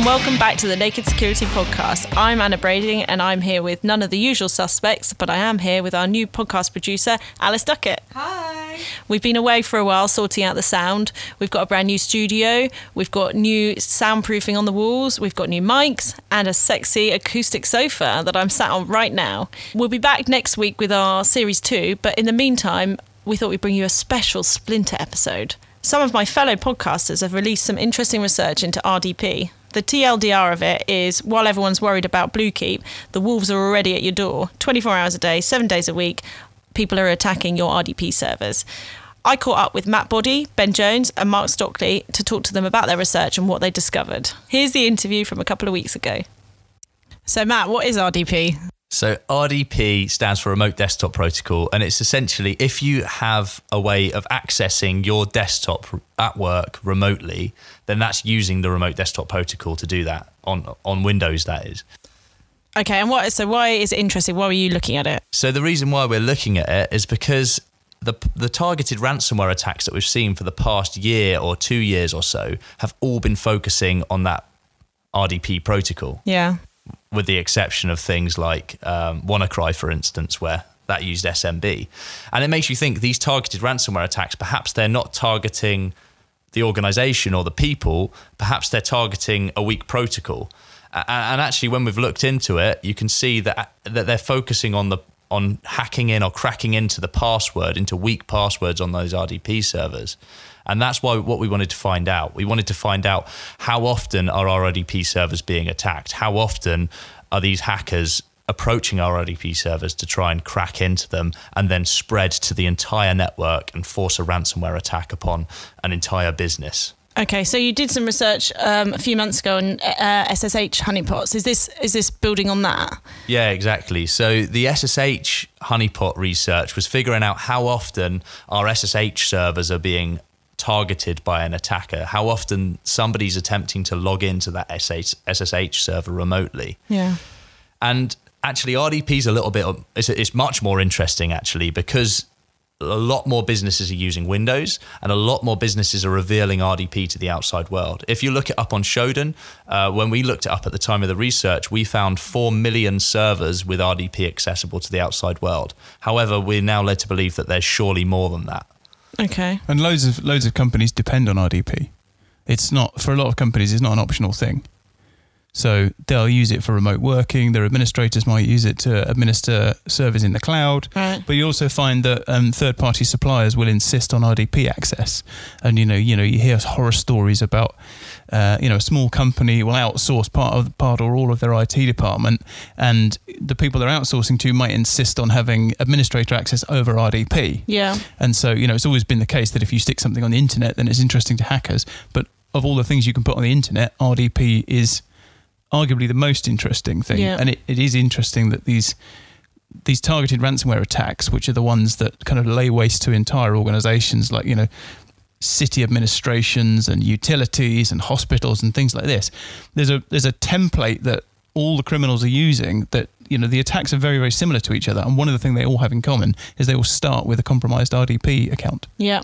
and welcome back to the Naked Security Podcast. I'm Anna Brading and I'm here with none of the usual suspects, but I am here with our new podcast producer, Alice Duckett. Hi. We've been away for a while sorting out the sound. We've got a brand new studio, we've got new soundproofing on the walls, we've got new mics, and a sexy acoustic sofa that I'm sat on right now. We'll be back next week with our series two, but in the meantime, we thought we'd bring you a special splinter episode. Some of my fellow podcasters have released some interesting research into RDP. The TLDR of it is while everyone's worried about Bluekeep, the wolves are already at your door 24 hours a day, seven days a week. People are attacking your RDP servers. I caught up with Matt Boddy, Ben Jones, and Mark Stockley to talk to them about their research and what they discovered. Here's the interview from a couple of weeks ago. So, Matt, what is RDP? So RDP stands for Remote Desktop Protocol, and it's essentially if you have a way of accessing your desktop at work remotely, then that's using the Remote Desktop Protocol to do that on on Windows. That is. Okay, and what? So why is it interesting? Why were you looking at it? So the reason why we're looking at it is because the the targeted ransomware attacks that we've seen for the past year or two years or so have all been focusing on that RDP protocol. Yeah with the exception of things like um, WannaCry, for instance, where that used SMB. And it makes you think these targeted ransomware attacks, perhaps they're not targeting the organization or the people, perhaps they're targeting a weak protocol. And actually, when we've looked into it, you can see that that they're focusing on the on hacking in or cracking into the password into weak passwords on those RDP servers. And that's why what we wanted to find out. We wanted to find out how often are our RDP servers being attacked? How often are these hackers approaching our RDP servers to try and crack into them and then spread to the entire network and force a ransomware attack upon an entire business? Okay, so you did some research um, a few months ago on uh, SSH honeypots. Is this is this building on that? Yeah, exactly. So the SSH honeypot research was figuring out how often our SSH servers are being targeted by an attacker, how often somebody's attempting to log into that SSH server remotely. Yeah. And actually, RDP is a little bit, it's, it's much more interesting actually because a lot more businesses are using Windows and a lot more businesses are revealing RDP to the outside world. If you look it up on Shodan, uh, when we looked it up at the time of the research, we found 4 million servers with RDP accessible to the outside world. However, we're now led to believe that there's surely more than that. Okay. And loads of loads of companies depend on RDP. It's not for a lot of companies. It's not an optional thing. So they'll use it for remote working. Their administrators might use it to administer servers in the cloud. Right. But you also find that um, third-party suppliers will insist on RDP access, and you know, you know, you hear horror stories about, uh, you know, a small company will outsource part of part or all of their IT department, and the people they're outsourcing to might insist on having administrator access over RDP. Yeah. And so, you know, it's always been the case that if you stick something on the internet, then it's interesting to hackers. But of all the things you can put on the internet, RDP is arguably the most interesting thing. Yeah. And it, it is interesting that these these targeted ransomware attacks, which are the ones that kind of lay waste to entire organizations like, you know, city administrations and utilities and hospitals and things like this. There's a there's a template that all the criminals are using that you know the attacks are very very similar to each other and one of the things they all have in common is they all start with a compromised RDP account. Yeah.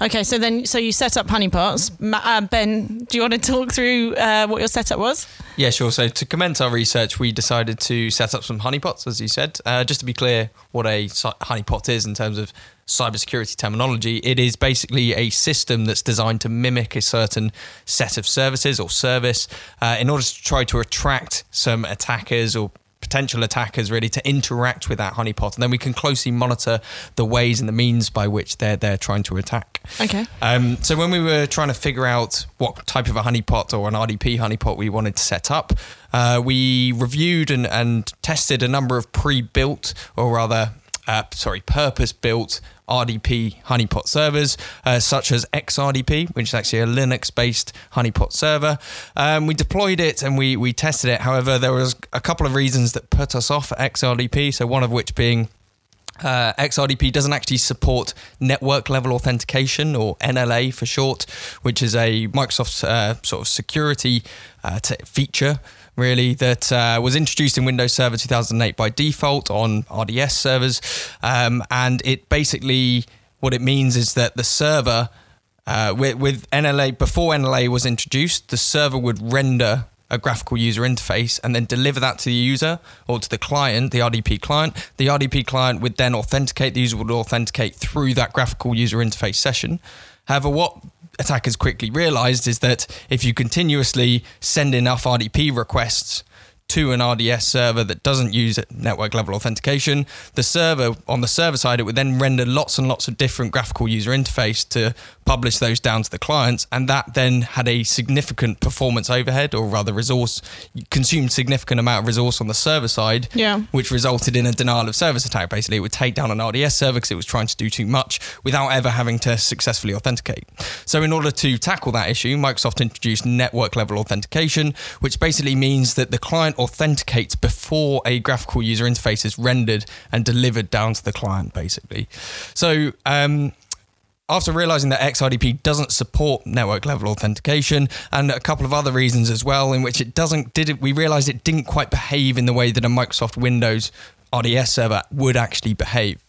Okay, so then, so you set up honeypots. Uh, ben, do you want to talk through uh, what your setup was? Yeah, sure. So to commence our research, we decided to set up some honeypots, as you said. Uh, just to be clear, what a honeypot is in terms of cybersecurity terminology, it is basically a system that's designed to mimic a certain set of services or service uh, in order to try to attract some attackers or potential attackers really to interact with that honeypot, and then we can closely monitor the ways and the means by which they're they're trying to attack. Okay. Um, so when we were trying to figure out what type of a honeypot or an RDP honeypot we wanted to set up, uh, we reviewed and, and tested a number of pre-built or rather uh, sorry, purpose-built RDP honeypot servers, uh, such as XRDP, which is actually a Linux-based honeypot server. Um, we deployed it and we we tested it. However, there was a couple of reasons that put us off XRDP. So one of which being uh, XRDP doesn't actually support network level authentication or NLA for short, which is a Microsoft uh, sort of security uh, t- feature really that uh, was introduced in Windows Server 2008 by default on RDS servers, um, and it basically what it means is that the server uh, with, with NLA before NLA was introduced, the server would render a graphical user interface and then deliver that to the user or to the client, the RDP client. The RDP client would then authenticate. The user would authenticate through that graphical user interface session. However, what attackers quickly realized is that if you continuously send enough RDP requests to an RDS server that doesn't use network level authentication, the server on the server side, it would then render lots and lots of different graphical user interface to publish those down to the clients. And that then had a significant performance overhead, or rather, resource consumed significant amount of resource on the server side, Yeah. which resulted in a denial of service attack. Basically, it would take down an RDS server because it was trying to do too much without ever having to successfully authenticate. So, in order to tackle that issue, Microsoft introduced network level authentication, which basically means that the client authenticates before a graphical user interface is rendered and delivered down to the client, basically. So, um, after realizing that XRDP doesn't support network level authentication and a couple of other reasons as well in which it doesn't did it we realized it didn't quite behave in the way that a Microsoft Windows RDS server would actually behave.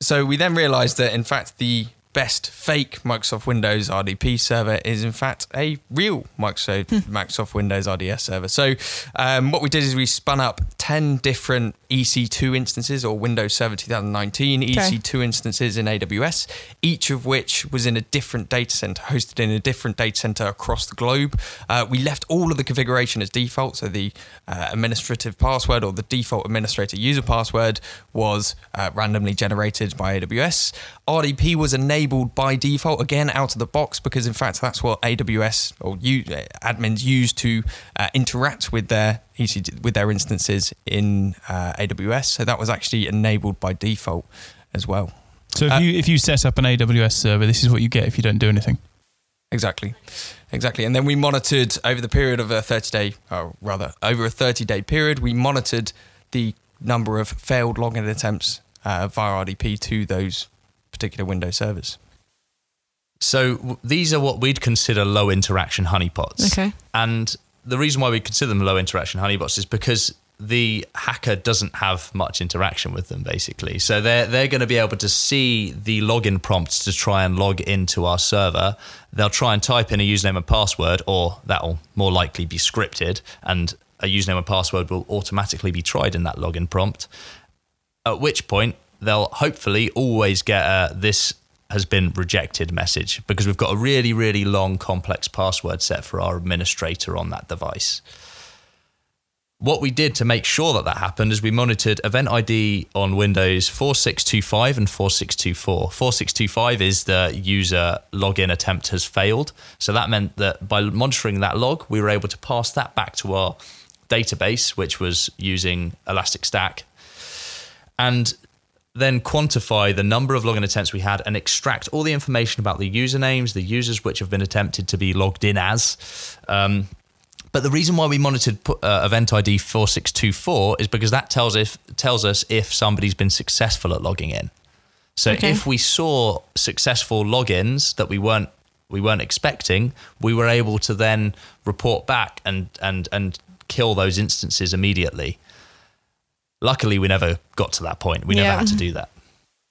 So we then realized that in fact the best fake Microsoft Windows RDP server is in fact a real Microsoft Microsoft Windows RDS server. So um, what we did is we spun up 10 different EC2 instances or Windows Server 2019 EC2 instances in AWS, each of which was in a different data center, hosted in a different data center across the globe. Uh, we left all of the configuration as default, so the uh, administrative password or the default administrator user password was uh, randomly generated by AWS. RDP was enabled by default again out of the box because in fact that's what AWS or you, uh, admins use to uh, interact with their EC, with their instances in uh, AWS. So that was actually enabled by default as well. So if Uh, you if you set up an AWS server, this is what you get if you don't do anything. Exactly, exactly. And then we monitored over the period of a 30 day, or rather over a 30 day period, we monitored the number of failed login attempts uh, via RDP to those particular Windows servers. So w- these are what we'd consider low interaction honeypots. Okay. And the reason why we consider them low interaction honeypots is because the hacker doesn't have much interaction with them basically. So they're they're going to be able to see the login prompts to try and log into our server. They'll try and type in a username and password or that'll more likely be scripted and a username and password will automatically be tried in that login prompt. At which point they'll hopefully always get a this has been rejected message because we've got a really, really long, complex password set for our administrator on that device. What we did to make sure that that happened is we monitored event ID on Windows 4625 and 4624. 4625 is the user login attempt has failed. So that meant that by monitoring that log, we were able to pass that back to our database, which was using Elastic Stack. And then quantify the number of login attempts we had and extract all the information about the usernames, the users which have been attempted to be logged in as. Um, but the reason why we monitored uh, event ID 4624 is because that tells if tells us if somebody's been successful at logging in. So Okay. if we saw successful logins that we weren't we weren't expecting, we were able to then report back and and and kill those instances immediately. Luckily, we never got to that point. We never had to do that.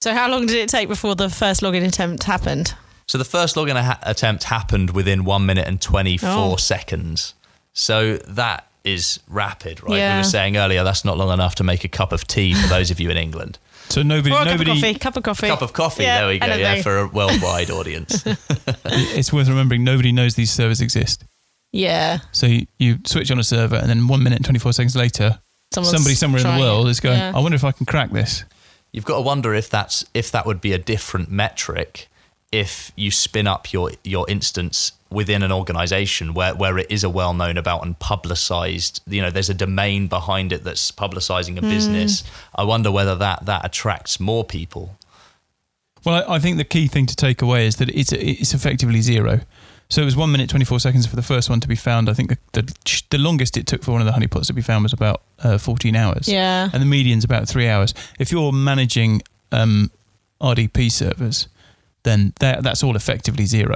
So how long did it take before the first login attempt happened? So the first login ha- attempt happened within one minute and 24 Oh. seconds. So that is rapid, right? We were saying earlier that's not long enough to make a cup of tea for those of you in England. So nobody, Or a nobody. cup of coffee. Cup of coffee. Cup of coffee, Yeah, there we go. Yeah, know. for a worldwide audience. It's worth remembering nobody knows these servers exist. Yeah. So you, you switch on a server, and then one minute and twenty four seconds later, Someone's somebody somewhere in the world it. is going, Yeah. "I wonder if I can crack this." You've got to wonder if that's if that would be a different metric if you spin up your your instance within an organization where, where it is a well known about and publicized you know there's a domain behind it that's publicizing a hmm. business i wonder whether that that attracts more people Well, I, I think the key thing to take away is that it's it's effectively zero. So it was one minute twenty four seconds for the first one to be found. I think the, the, the longest it took for one of the honeypots to be found was about uh, fourteen hours. Yeah. and the median's about three hours. If you're managing um, RDP servers, then that, that's all effectively zero.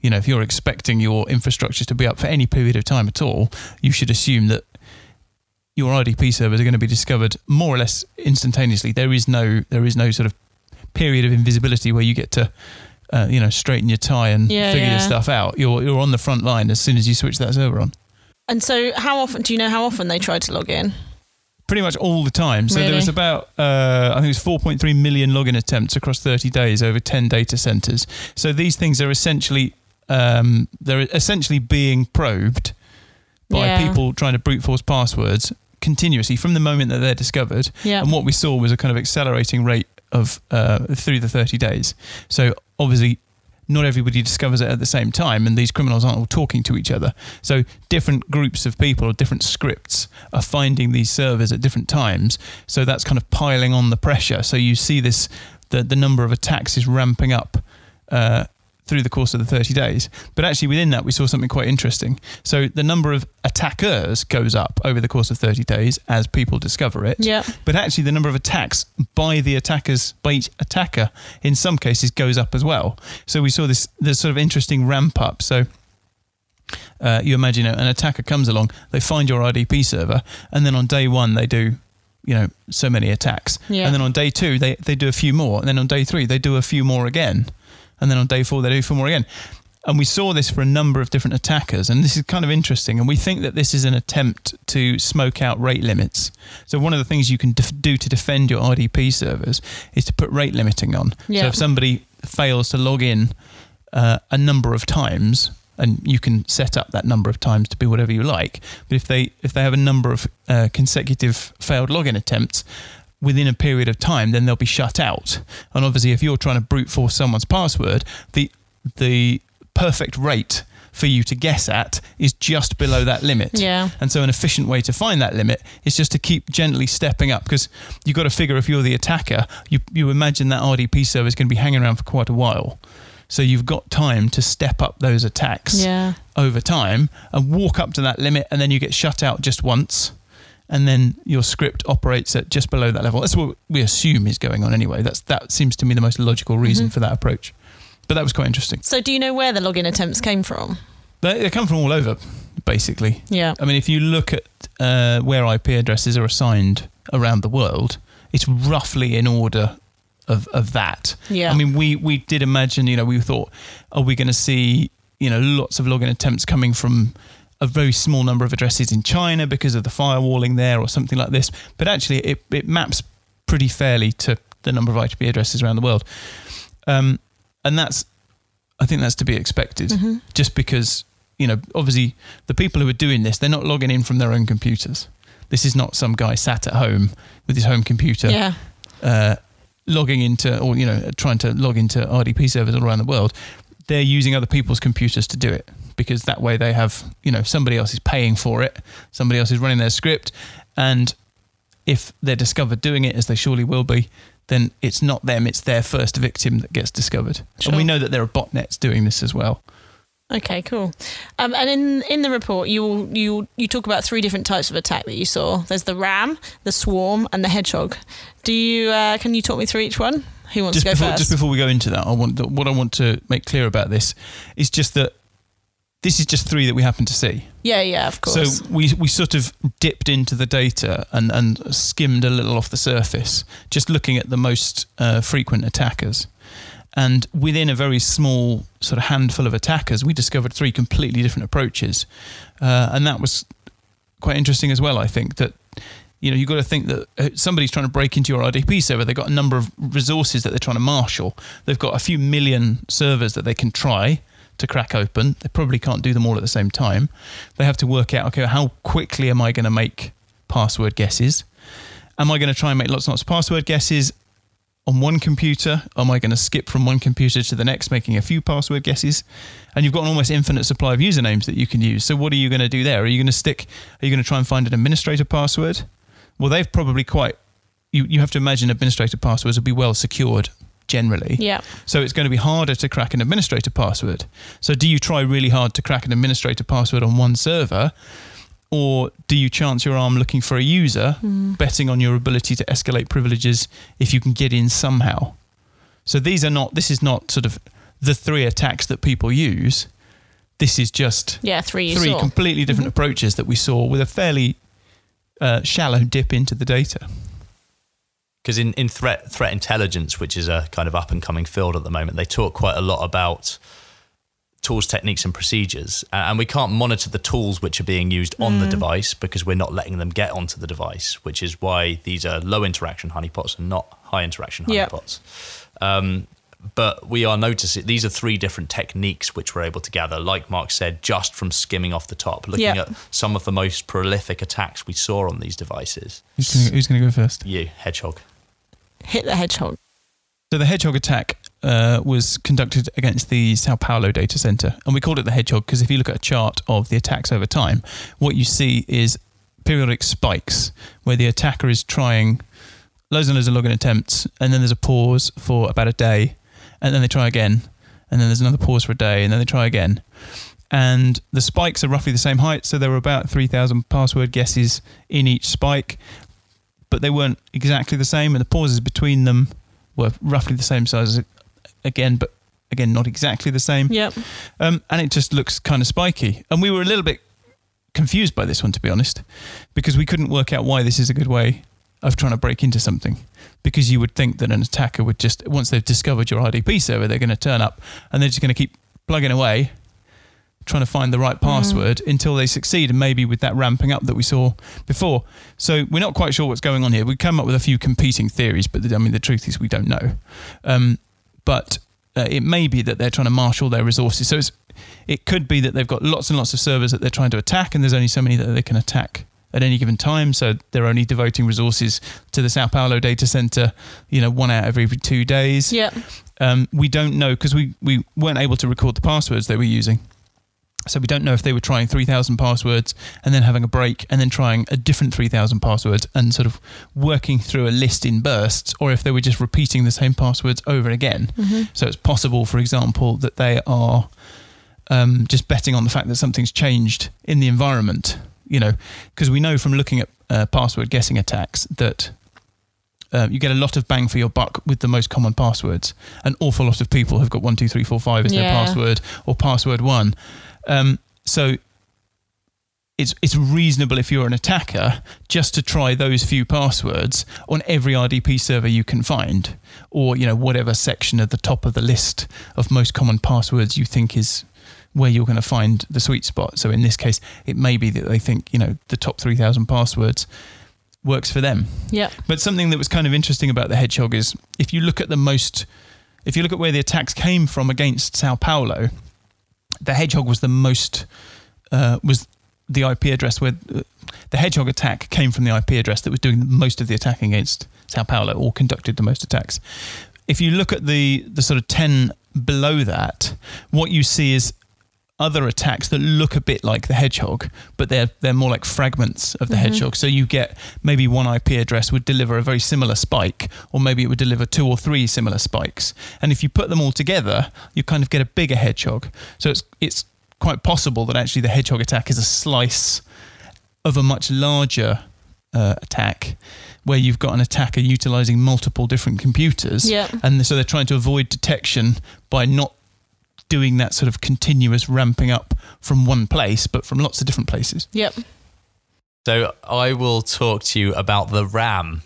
You know, if you're expecting your infrastructure to be up for any period of time at all, you should assume that your RDP servers are going to be discovered more or less instantaneously. There is no there is no sort of period of invisibility where you get to uh, you know, straighten your tie and Yeah, figure your stuff out. You're you're on the front line as soon as you switch that server on. And so, how often do you know how often they try to log in? Pretty much all the time. So there was about, uh, I think it was 4.3 million login attempts across 30 days over 10 data centers. So these things are essentially, um, they're essentially being probed by Yeah. people trying to brute force passwords continuously from the moment that they're discovered. Yeah. And what we saw was a kind of accelerating rate of uh, through the 30 days. So obviously, not everybody discovers it at the same time, and these criminals aren't all talking to each other. So different groups of people or different scripts are finding these servers at different times. So that's kind of piling on the pressure. So you see this the the number of attacks is ramping up. Uh, through the course of the 30 days. But actually, within that, we saw something quite interesting. So the number of attackers goes up over the course of 30 days as people discover it. Yeah. But actually, the number of attacks by the attackers, by each attacker, in some cases goes up as well. So we saw this, this sort of interesting ramp up. So uh, you imagine an attacker comes along, they find your RDP server, and then on day one, they do. You know, so many attacks, Yeah. and then on day two they, they do a few more, and then on day three they do a few more again, and then on day four they do few more again. And we saw this for a number of different attackers, and this is kind of interesting. And we think that this is an attempt to smoke out rate limits. So one of the things you can def- do to defend your RDP servers is to put rate limiting on. Yeah. So if somebody fails to log in uh, a number of times, and you can set up that number of times to be whatever you like. But if they if they have a number of uh, consecutive failed login attempts within a period of time, then they'll be shut out. And obviously, if you're trying to brute force someone's password, the the perfect rate for you to guess at is just below that limit. Yeah. And so, an efficient way to find that limit is just to keep gently stepping up because you've got to figure if you're the attacker, you, you imagine that RDP server is going to be hanging around for quite a while. So, you've got time to step up those attacks Yeah. over time and walk up to that limit, and then you get shut out just once. And then your script operates at just below that level. That's what we assume is going on anyway. That's that seems to me the most logical reason Mm-hmm. for that approach. But that was quite interesting. So, do you know where the login attempts came from? They, they come from all over, basically. Yeah. I mean, if you look at uh, where IP addresses are assigned around the world, it's roughly in order of, of that. Yeah. I mean, we, we did imagine, you know, we thought, are we going to see, you know, lots of login attempts coming from a very small number of addresses in China because of the firewalling there or something like this. But actually, it, it maps pretty fairly to the number of IP addresses around the world. Um, and that's, I think that's to be expected Mm-hmm. just because, you know, obviously the people who are doing this, they're not logging in from their own computers. This is not some guy sat at home with his home computer Yeah. uh, logging into or you know trying to log into RDP servers all around the world, they're using other people's computers to do it because that way they have you know somebody else is paying for it, somebody else is running their script, and if they're discovered doing it as they surely will be, then it's not them, it's their first victim that gets discovered. And we know that there are botnets doing this as well. Okay, cool. Um, and in in the report, you you you talk about three different types of attack that you saw. There's the ram, the swarm, and the hedgehog. Do you uh, can you talk me through each one? Who wants just to go before, first? just before we go into that, I want what I want to make clear about this is just that this is just three that we happen to see. yeah, yeah, of course. So we we sort of dipped into the data and and skimmed a little off the surface, just looking at the most uh, frequent attackers. And within a very small sort of handful of attackers, we discovered three completely different approaches, uh, and that was quite interesting as well. I think that you know you've got to think that uh, somebody's trying to break into your RDP server. They've got a number of resources that they're trying to marshal. They've got a few million servers that they can try to crack open. They probably can't do them all at the same time. They have to work out okay, how quickly am I going to make password guesses? Am I going to try and make lots and lots of password guesses on one computer? Am I going to skip from one computer to the next, making a few password guesses? And you've got an almost infinite supply of usernames that you can use. So what are you going to do there? Are you going to stick? Are you going to try and find an administrator password? Well, they've probably quite. You you have to imagine administrator passwords will be well secured generally. yeah, So it's going to be harder to crack an administrator password. So do you try really hard to crack an administrator password on one server? Or do you chance your arm looking for a user, betting on your ability to escalate privileges if you can get in somehow? So these are not, this is not sort of the three attacks that people use. This is just yeah, three three completely different approaches that we saw with a fairly uh, shallow dip into the data. Because in, in threat threat intelligence, which is a kind of up and coming field at the moment, they talk quite a lot about tools, techniques, and procedures. And we can't monitor the tools which are being used on the device because we're not letting them get onto the device, which is why these are low interaction honeypots and not high interaction Yep. honeypots. Um, but we are noticing these are three different techniques which we're able to gather, like Mark said, just from skimming off the top, looking Yep. at some of the most prolific attacks we saw on these devices. Who's gonna go first? You, Hedgehog. Hit the hedgehog. So the Hedgehog attack uh, was conducted against the Sao Paulo data center, and we called it the Hedgehog because if you look at a chart of the attacks over time, what you see is periodic spikes where the attacker is trying loads and loads of login attempts, and then there's a pause for about a day, and then they try again, and then there's another pause for a day, and then they try again. And the spikes are roughly the same height, so there were about 3,000 password guesses in each spike, but they weren't exactly the same, and the pauses between them were roughly the same size again, but again, not exactly the same. Yep. Um, and it just looks kind of spiky. And we were a little bit confused by this one, to be honest, because we couldn't work out why this is a good way of trying to break into something. Because you would think that an attacker would just, once they've discovered your RDP server, they're going to turn up and they're just going to keep plugging away, trying to find the right password until they succeed. And maybe with that ramping up that we saw before. So we're not quite sure what's going on here. We come up with a few competing theories, but the, I mean, the truth is we don't know. Um, but uh, it may be that they're trying to marshal their resources. So it's, it could be that they've got lots and lots of servers that they're trying to attack, and there's only so many that they can attack at any given time. So they're only devoting resources to the Sao Paulo data center, you know, one out of every two days. Yep. Um, we don't know because we, we weren't able to record the passwords they were using. So we don't know if they were trying 3,000 passwords and then having a break and then trying a different 3,000 passwords and sort of working through a list in bursts or if they were just repeating the same passwords over again. So it's possible, for example, that they are um, just betting on the fact that something's changed in the environment, you know, because we know from looking at uh, password guessing attacks that um, you get a lot of bang for your buck with the most common passwords. An awful lot of people have got one, two, three, four, five as their password or password one. Um, so it's it's reasonable if you're an attacker just to try those few passwords on every RDP server you can find, or you know whatever section at the top of the list of most common passwords you think is where you're going to find the sweet spot. So in this case, it may be that they think you know the top three thousand passwords works for them. Yep. But something that was kind of interesting about the hedgehog is if you look at the most, if you look at where the attacks came from against Sao Paulo, the hedgehog was the most uh, was the IP address where the hedgehog attack came from the IP address that was doing most of the attacking against Sao Paulo or conducted the most attacks. If you look at the the sort of ten below that, what you see is other attacks that look a bit like the hedgehog, but they're they're more like fragments of the hedgehog. So you get maybe one IP address would deliver a very similar spike, or maybe it would deliver two or three similar spikes. And if you put them all together, you kind of get a bigger hedgehog. So it's it's quite possible that actually the hedgehog attack is a slice of a much larger uh, attack where you've got an attacker utilizing multiple different computers and so they're trying to avoid detection by not doing that sort of continuous ramping up from one place but from lots of different places Yep. So I will talk to you about the RAM.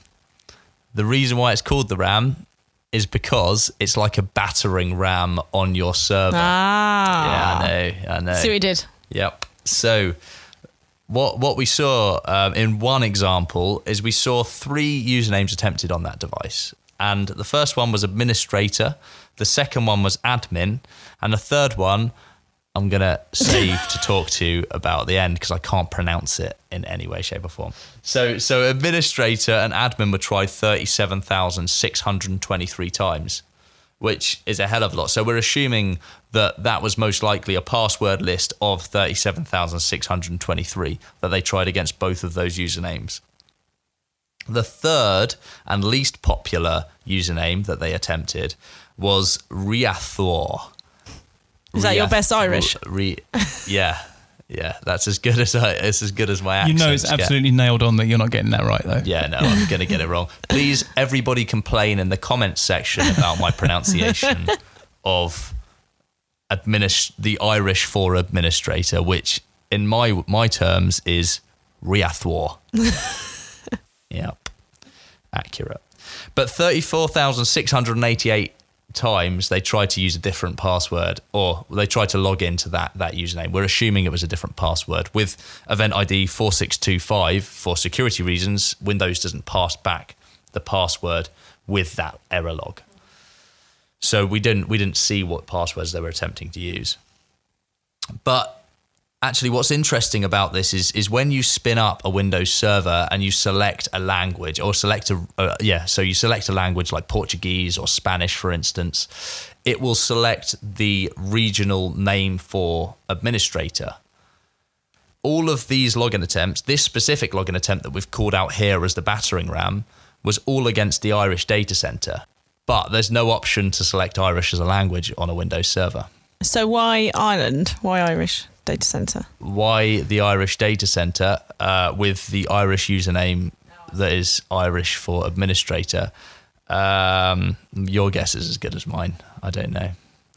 The reason why it's called the RAM is because it's like a battering ram on your server. Ah. Yeah, I know. I know. See what he did. Yep. So what what we saw um, in one example is we saw three usernames attempted on that device, and the first one was administrator, the second one was admin, and the third one I'm gonna save to talk to you about the end because I can't pronounce it in any way, shape, or form. So so administrator and admin were tried thirty seven thousand six hundred and twenty three times which is a hell of a lot. So we're assuming that that was most likely a password list of 37,623 that they tried against both of those usernames. The third and least popular username that they attempted was Riathor. Is that your best Irish? Re, yeah, yeah, that's as good as I, it's as good as my you accent. know it's absolutely nailed on that you're not getting that right though Yeah, no, I'm going to get it wrong. Please, everybody complain in the comments section about my pronunciation of administ- the Irish for administrator, which in my my terms is Riathwar. yep, accurate. But 34,688 times they tried to use a different password or they tried to log into that that username. We're assuming it was a different password. With event ID 4625 for security reasons, Windows doesn't pass back the password with that error log. So we didn't we didn't see what passwords they were attempting to use. But actually what's interesting about this is is when you spin up a Windows server and you select a language or select a uh, yeah, so you select a language like Portuguese or Spanish for instance, it will select the regional name for administrator. All of these login attempts, this specific login attempt that we've called out here as the battering ram, was all against the Irish data center. But there's no option to select Irish as a language on a Windows server. So why Ireland? Why Irish data center? why the Irish data center uh, with the Irish username that is Irish for administrator. Um, your guess is as good as mine. I don't know.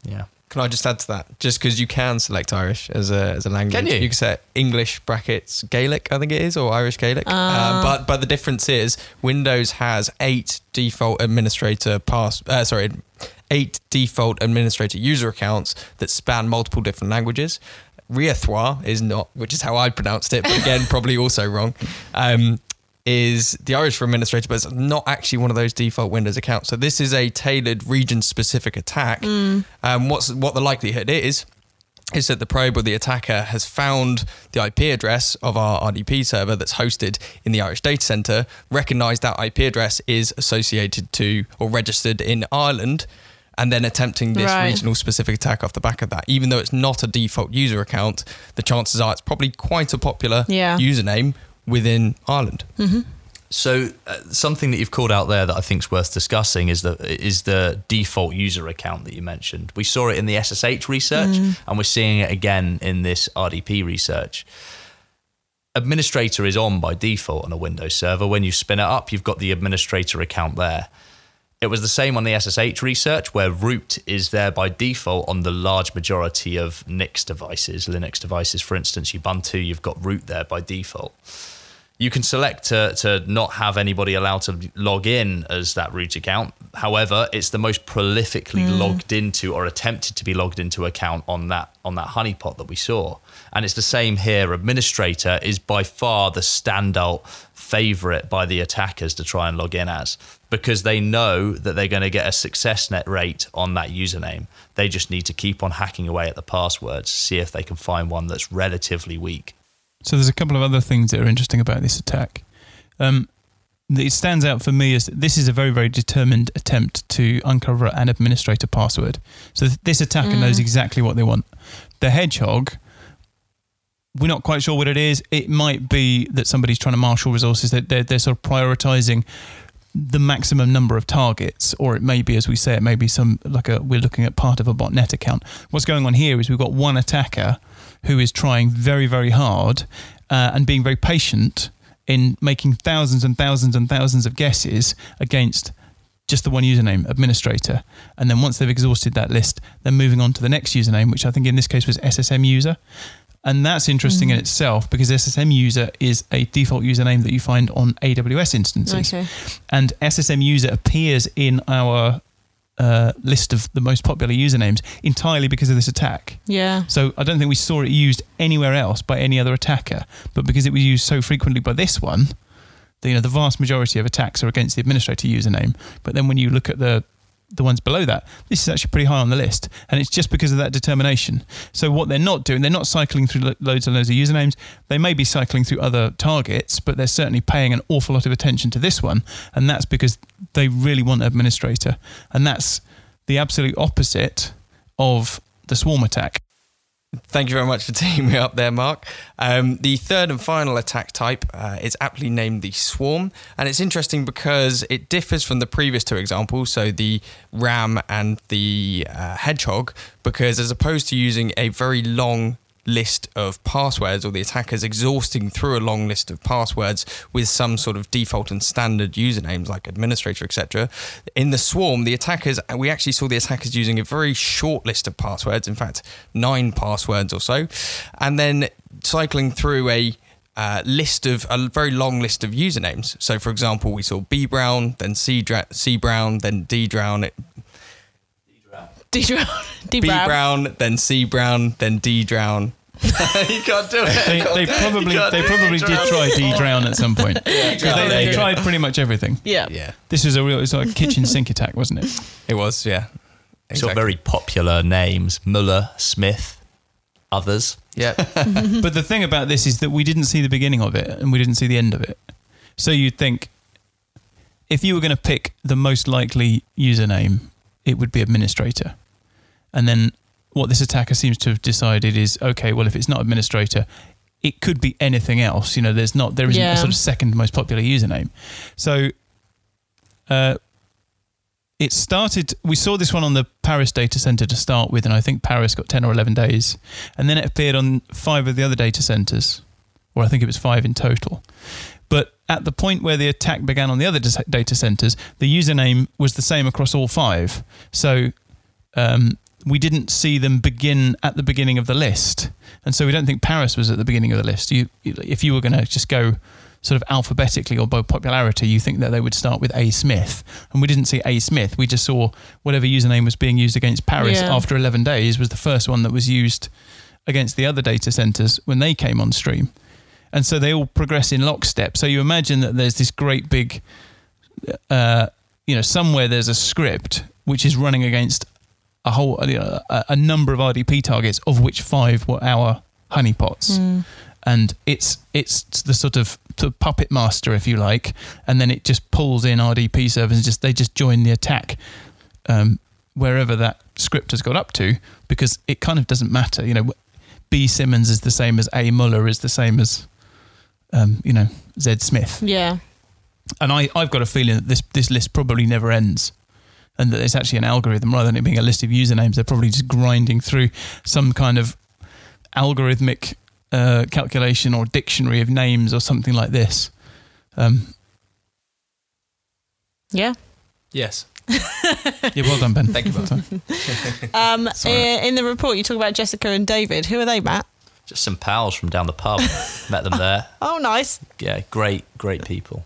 Yeah. Can I just add to that? Just because you can select Irish as a as a language, Can you? You can set English brackets Gaelic, I think it is, or Irish Gaelic. Um, but but the difference is Windows has eight default administrator pass. Uh, sorry, eight default administrator user accounts that span multiple different languages. Riathrois is not, which is how I pronounced it, but again, probably also wrong. Um, is the Irish for administrator, but it's not actually one of those default Windows accounts. So this is a tailored region-specific attack. Um, what's what the likelihood is is that the probe or the attacker has found the IP address of our RDP server that's hosted in the Irish data center, recognized that IP address is associated to or registered in Ireland, and then attempting this Right. regional specific attack off the back of that. Even though it's not a default user account, the chances are it's probably quite a popular Yeah. username within Ireland. So uh, something that you've called out there that I think is worth discussing is the is the default user account that you mentioned. We saw it in the SSH research, and we're seeing it again in this RDP research. Administrator is on by default on a Windows server. When you spin it up, you've got the administrator account there. It was the same on the SSH research, where root is there by default on the large majority of Nix devices, Linux devices, for instance, Ubuntu, you've got root there by default you can select to, to not have anybody allowed to log in as that root account. However, it's the most prolifically hmm. logged into or attempted to be logged into account on that on that honeypot that we saw. And it's the same here. Administrator is by far the standout favorite by the attackers to try and log in as because they know that they're going to get a success net rate on that username. They just need to keep on hacking away at the passwords, see if they can find one that's relatively weak. So there's a couple of other things that are interesting about this attack. Um, it stands out for me as this is a very, very determined attempt to uncover an administrator password. So th- this attacker knows exactly what they want. The hedgehog, we're not quite sure what it is. It might be that somebody's trying to marshal resources. That they're, they're sort of prioritizing the maximum number of targets, or it may be, as we say, it may be some like a we're looking at part of a botnet account. What's going on here is we've got one attacker who is trying very, very hard uh, and being very patient in making thousands and thousands and thousands of guesses against just the one username, administrator. And then once they've exhausted that list, they're moving on to the next username, which I think in this case was SSM user. And that's interesting in itself because SSM user is a default username that you find on AWS instances. Okay. And SSM user appears in our uh, list of the most popular usernames entirely because of this attack. Yeah. So I don't think we saw it used anywhere else by any other attacker, but because it was used so frequently by this one, the, you know, the vast majority of attacks are against the administrator username. But then when you look at the the ones below that, this is actually pretty high on the list, and it's just because of that determination. So what they're not doing, they're not cycling through lo- loads and loads of usernames. They may be cycling through other targets, but they're certainly paying an awful lot of attention to this one, and that's because they really want administrator, and that's the absolute opposite of the swarm attack. Thank you very much for teaming me up there, Mark. Um, the third and final attack type uh, is aptly named the Swarm, and it's interesting because it differs from the previous two examples, so the Ram and the uh, Hedgehog, because as opposed to using a very long list of passwords or the attackers exhausting through a long list of passwords with some sort of default and standard usernames like administrator etc in the swarm the attackers we actually saw the attackers using a very short list of passwords in fact nine passwords or so and then cycling through a uh, list of a very long list of usernames. So, for example, we saw B Brown, then C, Dra- C Brown, then D Brown, D Brown. D B Brown. Brown, then C Brown, then D Brown. you can't do it. They, they probably they probably did try D drown at some point. 'Cause they, they tried pretty much everything. Yeah. Yeah, This was a real it's like a kitchen sink attack, wasn't it? it was. Yeah, Sort of very popular names Muller, Smith, others. Yeah, but the thing about this is that we didn't see the beginning of it and we didn't see the end of it. So you'd think if you were going to pick the most likely username, it would be administrator. And then what this attacker seems to have decided is okay, well, if it's not administrator, it could be anything else. You know, there's not, there isn't Yeah. a sort of second most popular username. So, uh, it started we saw this one on the paris data center to start with and i think paris got 10 or 11 days and then it appeared on five of the other data centers or i think it was five in total but at the point where the attack began on the other data centers the username was the same across all five so um, we didn't see them begin at the beginning of the list and so we don't think paris was at the beginning of the list you if you were going to just go sort of alphabetically or by popularity, you think that they would start with A Smith. And we didn't see A Smith. We just saw whatever username was being used against Paris Yeah. after 11 days was the first one that was used against the other data centers when they came on stream. And so they all progress in lockstep. So you imagine that there's this great big, uh, you know, somewhere there's a script which is running against a whole, a, a number of RDP targets, of which five were our honeypots and it's it's the sort of the puppet master, if you like, and then it just pulls in RDP servers and just they just join the attack um, wherever that script has got up to because it kind of doesn't matter. You know, B Simmons is the same as A Muller is the same as um, you know Z Smith, Yeah. and I I've got a feeling that this this list probably never ends. And that it's actually an algorithm rather than it being a list of usernames. They're probably just grinding through some kind of algorithmic uh, calculation or dictionary of names or something like this. Um, Yeah. yes. yeah, well done, Ben. Thank you, Martin. Um, in the report, you talk about Jessica and David. Who are they, Matt? Just some pals from down the pub. Met them there. Oh, nice. Yeah, great, great people.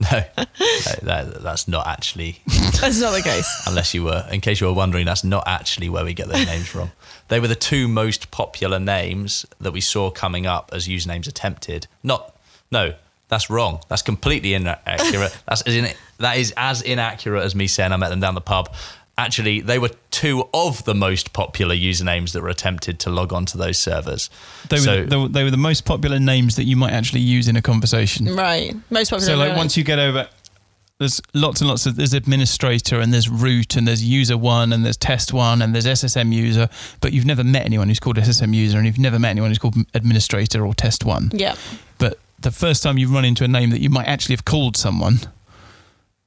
No, no, that, that's not actually, That's not the case. unless you were, in case you were wondering, that's not actually where we get those names from. They were the two most popular names that we saw coming up as usernames attempted. Not, no, that's wrong. That's completely inaccurate. That's as in, that is as inaccurate as me saying I met them down the pub. Actually, they were two of the most popular usernames that were attempted to log onto those servers. They were, so, they, were, they were the most popular names that you might actually use in a conversation. Right. Most popular. So, like, once you get over, there's lots and lots of there's administrator and there's root and there's user one and there's test one and there's SSM user, but you've never met anyone who's called SSM user and you've never met anyone who's called administrator or test one. Yeah. But the first time you run into a name that you might actually have called someone,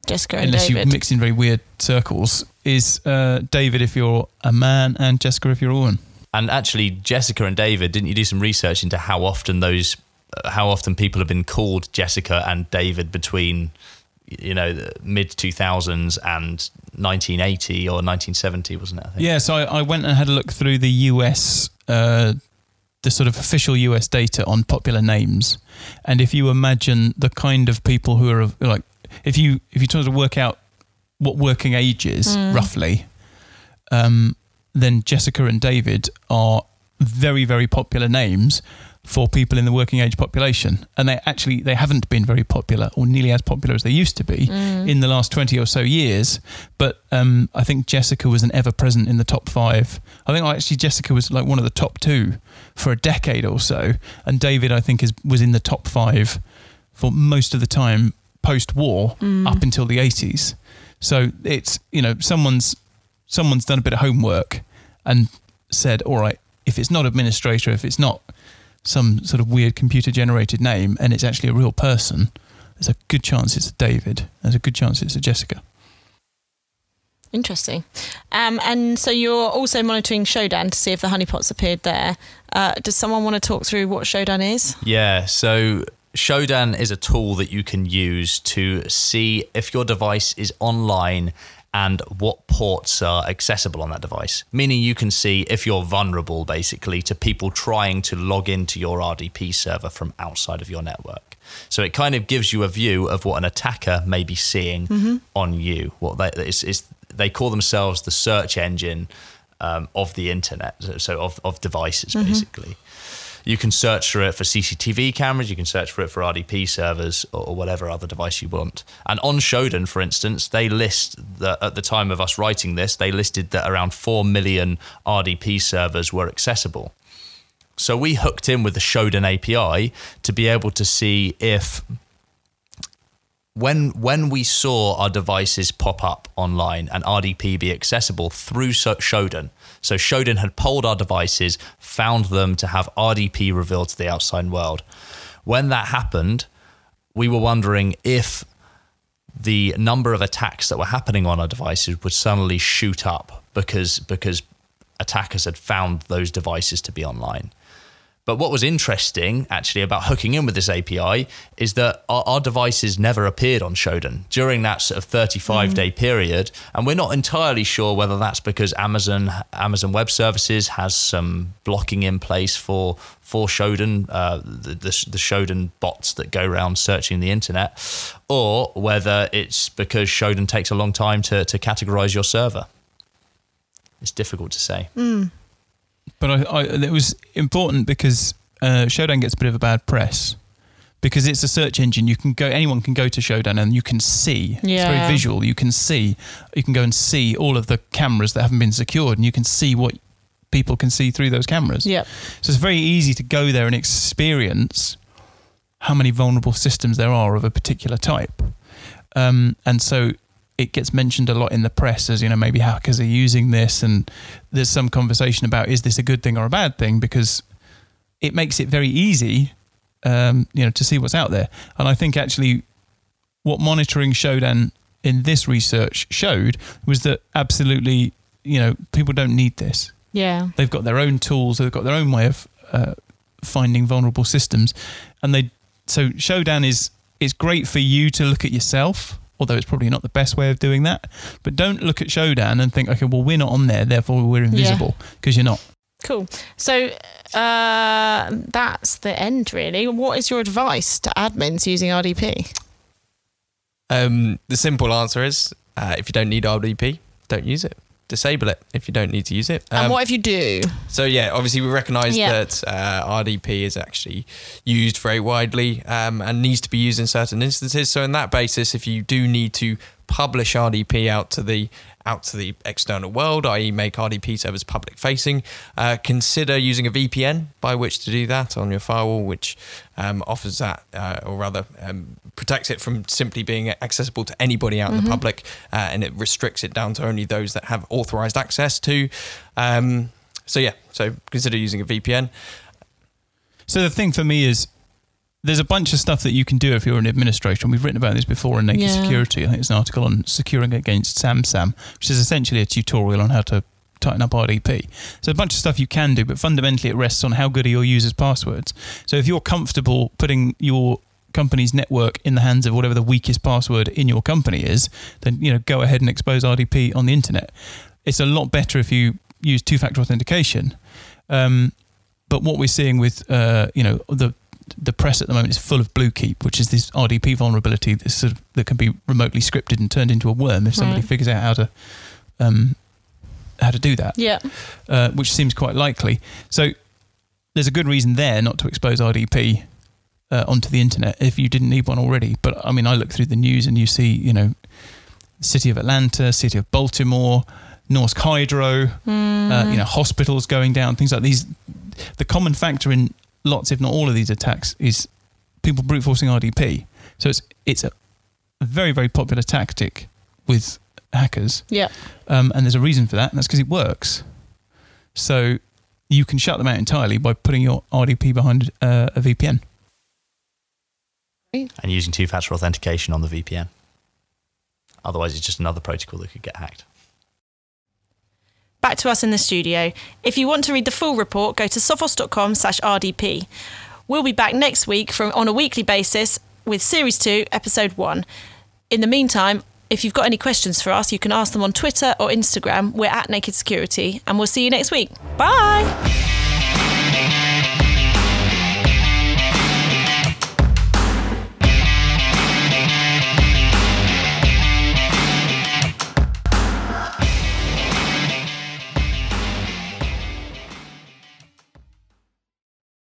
Jessica and unless David. you mix in very weird circles, is uh, David if you're a man and Jessica if you're a woman. And actually, Jessica and David, didn't you do some research into how often those, uh, how often people have been called Jessica and David between, you know, the mid 2000s and 1980 or 1970, wasn't it? I think. Yeah, so I, I went and had a look through the US, uh, the sort of official US data on popular names, and if you imagine the kind of people who are like, if you if you try to work out what working age is roughly, um, then Jessica and David are very very popular names for people in the working age population, and they actually they haven't been very popular or nearly as popular as they used to be in the last twenty or so years. But um, I think Jessica was an ever present in the top five. I think actually Jessica was like one of the top two for a decade or so, and David I think is was in the top five for most of the time post war up until the eighties. So it's you know someone's someone's done a bit of homework and said, all right, if it's not administrator, if it's not some sort of weird computer generated name and it's actually a real person, there's a good chance it's a David. There's a good chance it's a Jessica. Interesting. Um, and so you're also monitoring Shodan to see if the honeypots appeared there. Uh, does someone want to talk through what Shodan is? Yeah, so Shodan is a tool that you can use to see if your device is online and what ports are accessible on that device. Meaning you can see if you're vulnerable basically to people trying to log into your RDP server from outside of your network. So it kind of gives you a view of what an attacker may be seeing on you. What they is, is they call themselves the search engine um, of the internet, so of, of devices basically. You can search for it for CCTV cameras, you can search for it for RDP servers or, or whatever other device you want. And on Shodan, for instance, they list that at the time of us writing this, they listed that around 4 million RDP servers were accessible. So we hooked in with the Shodan API to be able to see if when when we saw our devices pop up online and RDP be accessible through Shodan. So Shodan had polled our devices, found them to have RDP revealed to the outside world. When that happened, we were wondering if the number of attacks that were happening on our devices would suddenly shoot up because because attackers had found those devices to be online. But what was interesting actually about hooking in with this API is that our, our devices never appeared on Shodan during that sort of 35 day period. And we're not entirely sure whether that's because Amazon Amazon Web Services has some blocking in place for for Shodan, uh, the, the, the Shodan bots that go around searching the internet, or whether it's because Shodan takes a long time to, to categorize your server. It's difficult to say. But I, I, it was important because uh, Shodan gets a bit of a bad press because it's a search engine. You can go, anyone can go to Shodan and you can see. Yeah. It's very visual. You can see. You can go and see all of the cameras that haven't been secured, and you can see what people can see through those cameras. Yep. So it's very easy to go there and experience how many vulnerable systems there are of a particular type. Um, and so it gets mentioned a lot in the press as, you know, maybe hackers are using this. And there's some conversation about is this a good thing or a bad thing? Because it makes it very easy, um, you know, to see what's out there. And I think actually what monitoring Shodan in this research showed was that absolutely, you know, people don't need this Yeah. they've got their own tools they've got their own way of uh, finding vulnerable systems and they so Shodan is it's great for you to look at yourself although it's probably not the best way of doing that but don't look at shodan and think okay well we're not on there therefore we're invisible because you're not Cool. So uh, that's the end, really. What is your advice to admins using RDP? Um, the simple answer is uh, if you don't need RDP, don't use it. Disable it if you don't need to use it. and Um, what if you do? So yeah, obviously we recognise Yeah. that uh, RDP is actually used very widely um, and needs to be used in certain instances. So in that basis, if you do need to publish RDP out to the out to the external world, i.e., make RDP servers public facing, uh, consider using a VPN by which to do that on your firewall, which um, offers that, uh, or rather um, protects it from simply being accessible to anybody out in the public, uh, and it restricts it down to only those that have authorized access to. Um, so yeah, so consider using a VPN. so the thing for me is there's a bunch of stuff that you can do if you're an administrator and we've written about this before in naked Yeah. security. I think it's an article on securing against samsam which is essentially a tutorial on how to tighten up rdp so a bunch of stuff you can do but fundamentally it rests on how good are your users passwords. So if you're comfortable putting your company's network in the hands of whatever the weakest password in your company is then you know go ahead and expose rdp on the internet. It's a lot better if you use two-factor authentication. Um, but what we're seeing with uh, you know the the press at the moment is full of Bluekeep, which is this RDP vulnerability that sort of, that can be remotely scripted and turned into a worm if somebody Right. figures out how to um, how to do that, Yeah. uh, which seems quite likely. So there's a good reason there not to expose RDP uh, onto the internet if you didn't need one already. But I mean, I look through the news and you see, you know, City of Atlanta, City of Baltimore, Norsk Hydro, uh, you know, hospitals going down, things like these. The common factor in lots, if not all of these attacks, is people brute forcing RDP. So it's it's a very very popular tactic with hackers, Yeah. um, and there's a reason for that, and that's because it works. So you can shut them out entirely by putting your RDP behind uh, a VPN. and using two factor authentication on the VPN. Otherwise, it's just another protocol that could get hacked. Back to us in the studio. If you want to read the full report, go to sophos.com slash RDP. We'll be back next week from on a weekly basis with Series 2, Episode 1. In the meantime, If you've got any questions for us, you can ask them on Twitter or Instagram. We're at Naked Security, and we'll see you next week. Bye.